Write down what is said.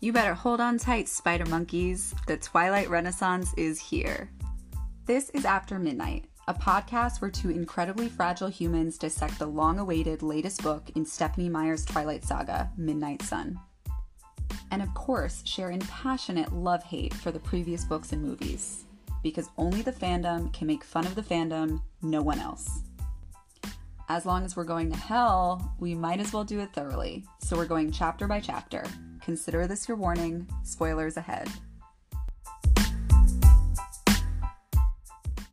You better hold on tight, spider monkeys. The Twilight Renaissance is here. This is After Midnight, a podcast where two incredibly fragile humans dissect the long awaited latest book in Stephenie Meyer's Twilight saga, Midnight Sun. And of course, share in passionate love hate for the previous books and movies. Because only the fandom can make fun of the fandom, no one else. As long as we're going to hell, we might as well do it thoroughly. So we're going chapter by chapter. Consider this your warning. Spoilers ahead.